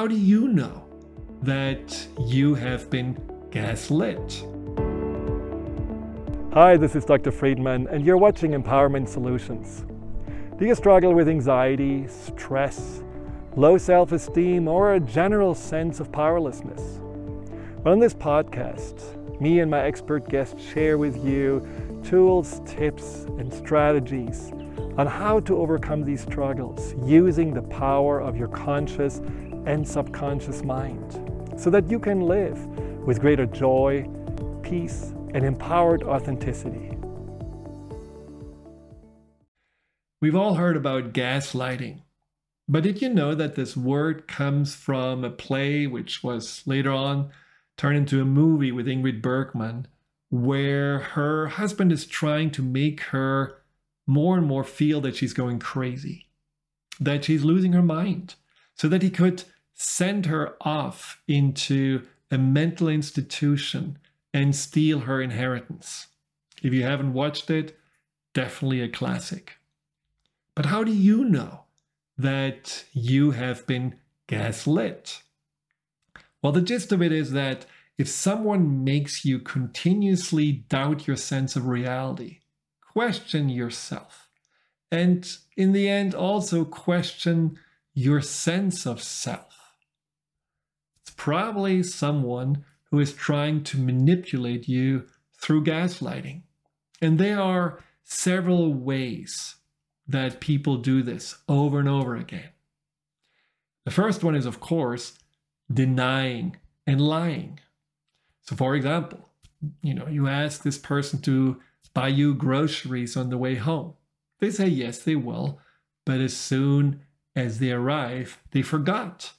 how do you know that you have been gaslit? Hi, this is Dr. Friedman, and you're watching Empowerment Solutions. Do you struggle with anxiety, stress, low self esteem, or a general sense of powerlessness? Well, in this podcast, me and my expert guests share with you tools, tips, and strategies on how to overcome these struggles using the power of your conscious and subconscious mind so that you can live with greater joy, peace, and empowered authenticity. We've all heard about gaslighting. But did you know that this word comes from a play which was later on turned into a movie with Ingrid Bergman, where her husband is trying to make her more and more feel that she's going crazy, that she's losing her mind, so that he could send her off into a mental institution and steal her inheritance. If you haven't watched it, definitely a classic. But how do you know that you have been gaslit? Well, the gist of it is that if someone makes you continuously doubt your sense of reality, question yourself. And in the end, also question your sense of self. It's probably someone who is trying to manipulate you through gaslighting. And there are several ways that people do this over and over again. The first one is, of course, denying and lying. So, for example, you know, you ask this person to buy you groceries on the way home. They say yes, they will, but as soon as they arrive, they forgot.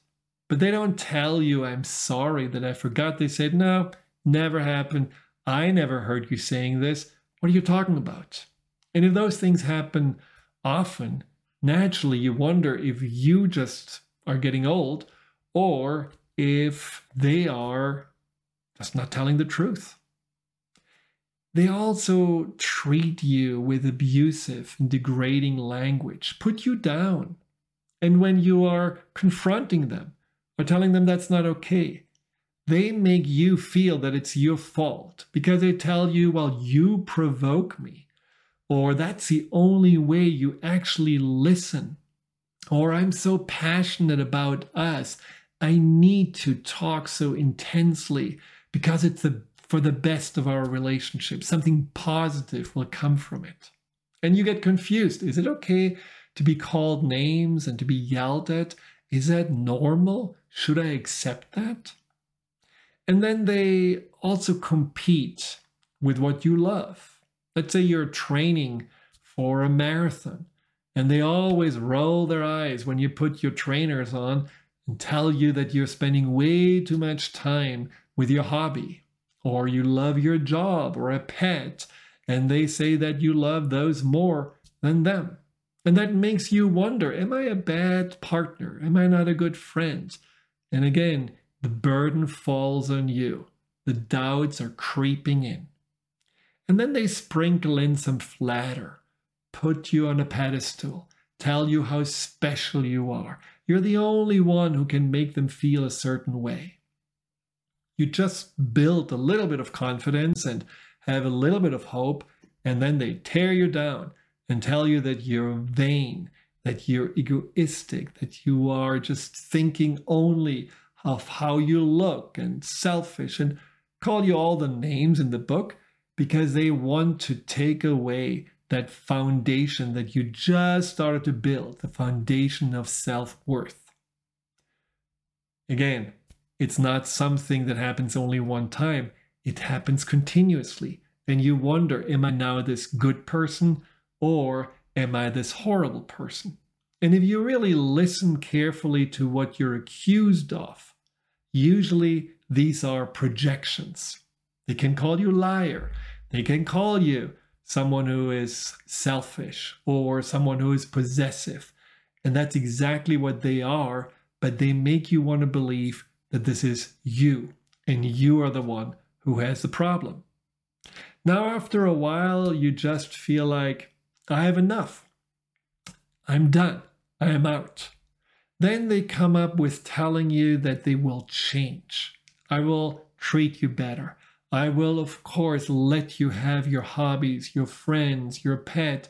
But they don't tell you, I'm sorry that I forgot. They said, no, never happened. I never heard you saying this. What are you talking about? And if those things happen often, naturally you wonder if you just are getting old or if they are just not telling the truth. They also treat you with abusive and degrading language, put you down. And when you are confronting them or telling them that's not okay, they make you feel that it's your fault because they tell you, well, you provoke me, or that's the only way you actually listen, or I'm so passionate about us, I need to talk so intensely because it's the for the best of our relationship. Something positive will come from it. And you get confused. Is it okay to be called names and to be yelled at? Is that normal? Should I accept that? And then they also compete with what you love. Let's say you're training for a marathon and they always roll their eyes when you put your trainers on and tell you that you're spending way too much time with your hobby or you love your job or a pet, and they say that you love those more than them. And that makes you wonder Am I a bad partner? Am I not a good friend? And again, the burden falls on you. The doubts are creeping in. And then they sprinkle in some flatter, put you on a pedestal, tell you how special you are. You're the only one who can make them feel a certain way. You just build a little bit of confidence and have a little bit of hope, and then they tear you down and tell you that you're vain, that you're egoistic, that you are just thinking only of how you look and selfish, and call you all the names in the book because they want to take away that foundation that you just started to build, the foundation of self worth. Again, it's not something that happens only one time, it happens continuously. And you wonder, am I now this good person or am I this horrible person? And if you really listen carefully to what you're accused of, usually these are projections. They can call you liar. They can call you someone who is selfish or someone who is possessive. And that's exactly what they are, but they make you want to believe that this is you and you are the one who has the problem. Now, after a while, you just feel like, I have enough. I'm done. I am out. Then they come up with telling you that they will change. I will treat you better. I will, of course, let you have your hobbies, your friends, your pet.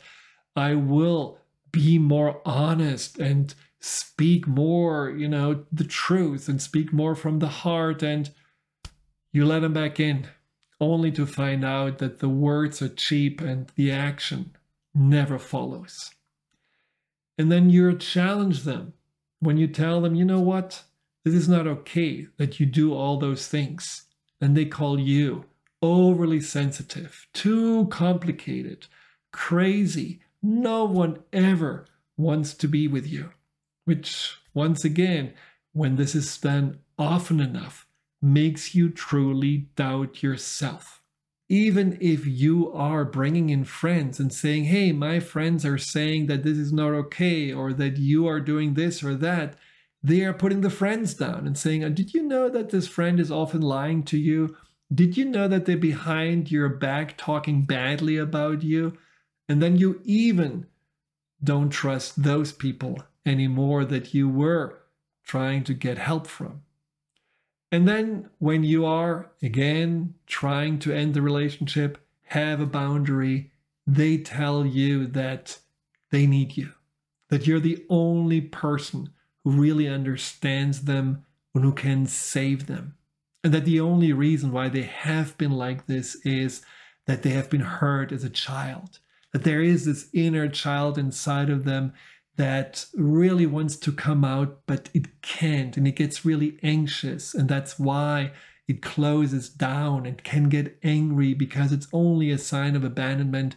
I will be more honest and speak more, you know, the truth and speak more from the heart. And you let them back in, only to find out that the words are cheap and the action never follows. And then you challenge them when you tell them, you know what, this is not okay that you do all those things. And they call you overly sensitive, too complicated, crazy. No one ever wants to be with you. Which, once again, when this is done often enough, makes you truly doubt yourself. Even if you are bringing in friends and saying, hey, my friends are saying that this is not okay, or that you are doing this or that, they are putting the friends down and saying, Did you know that this friend is often lying to you? Did you know that they're behind your back talking badly about you? And then you even don't trust those people anymore that you were trying to get help from. And then when you are again trying to end the relationship, have a boundary, they tell you that they need you, that you're the only person who really understands them and who can save them. And that the only reason why they have been like this is that they have been hurt as a child, that there is this inner child inside of them that really wants to come out, but it can't, and it gets really anxious. And that's why it closes down and can get angry because it's only a sign of abandonment.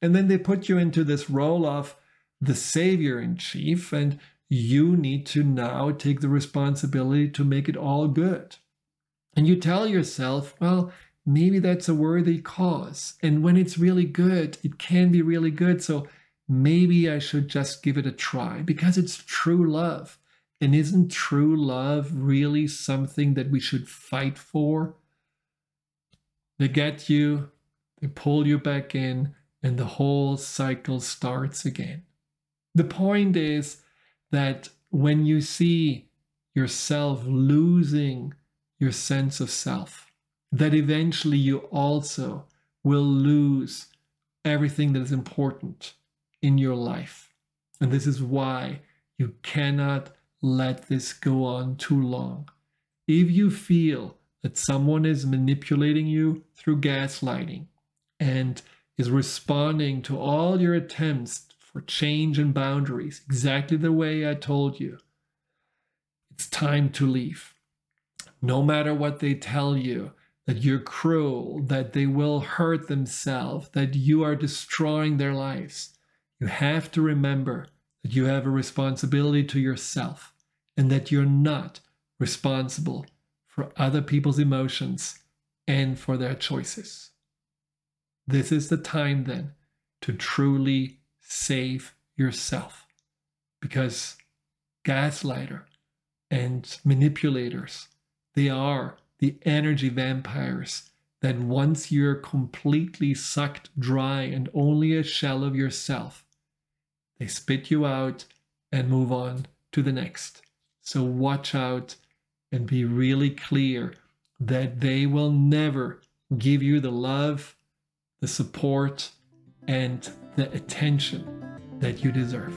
And then they put you into this role of the savior in chief, and you need to now take the responsibility to make it all good. And you tell yourself, well, maybe that's a worthy cause. And when it's really good, it can be really good. So maybe I should just give it a try because it's true love. And isn't true love really something that we should fight for? They get you, they pull you back in, and the whole cycle starts again. The point is that when you see yourself losing your sense of self, that eventually you also will lose everything that is important in your life. And this is why you cannot let this go on too long. If you feel that someone is manipulating you through gaslighting and is responding to all your attempts for change and boundaries, exactly the way I told you, it's time to leave. No matter what they tell you, that you're cruel, that they will hurt themselves, that you are destroying their lives you have to remember that you have a responsibility to yourself and that you're not responsible for other people's emotions and for their choices. This is the time then to truly save yourself because gaslighter and manipulators they are the energy vampires that once you're completely sucked dry and only a shell of yourself they spit you out and move on to the next. So watch out and be really clear that they will never give you the love, the support, and the attention that you deserve.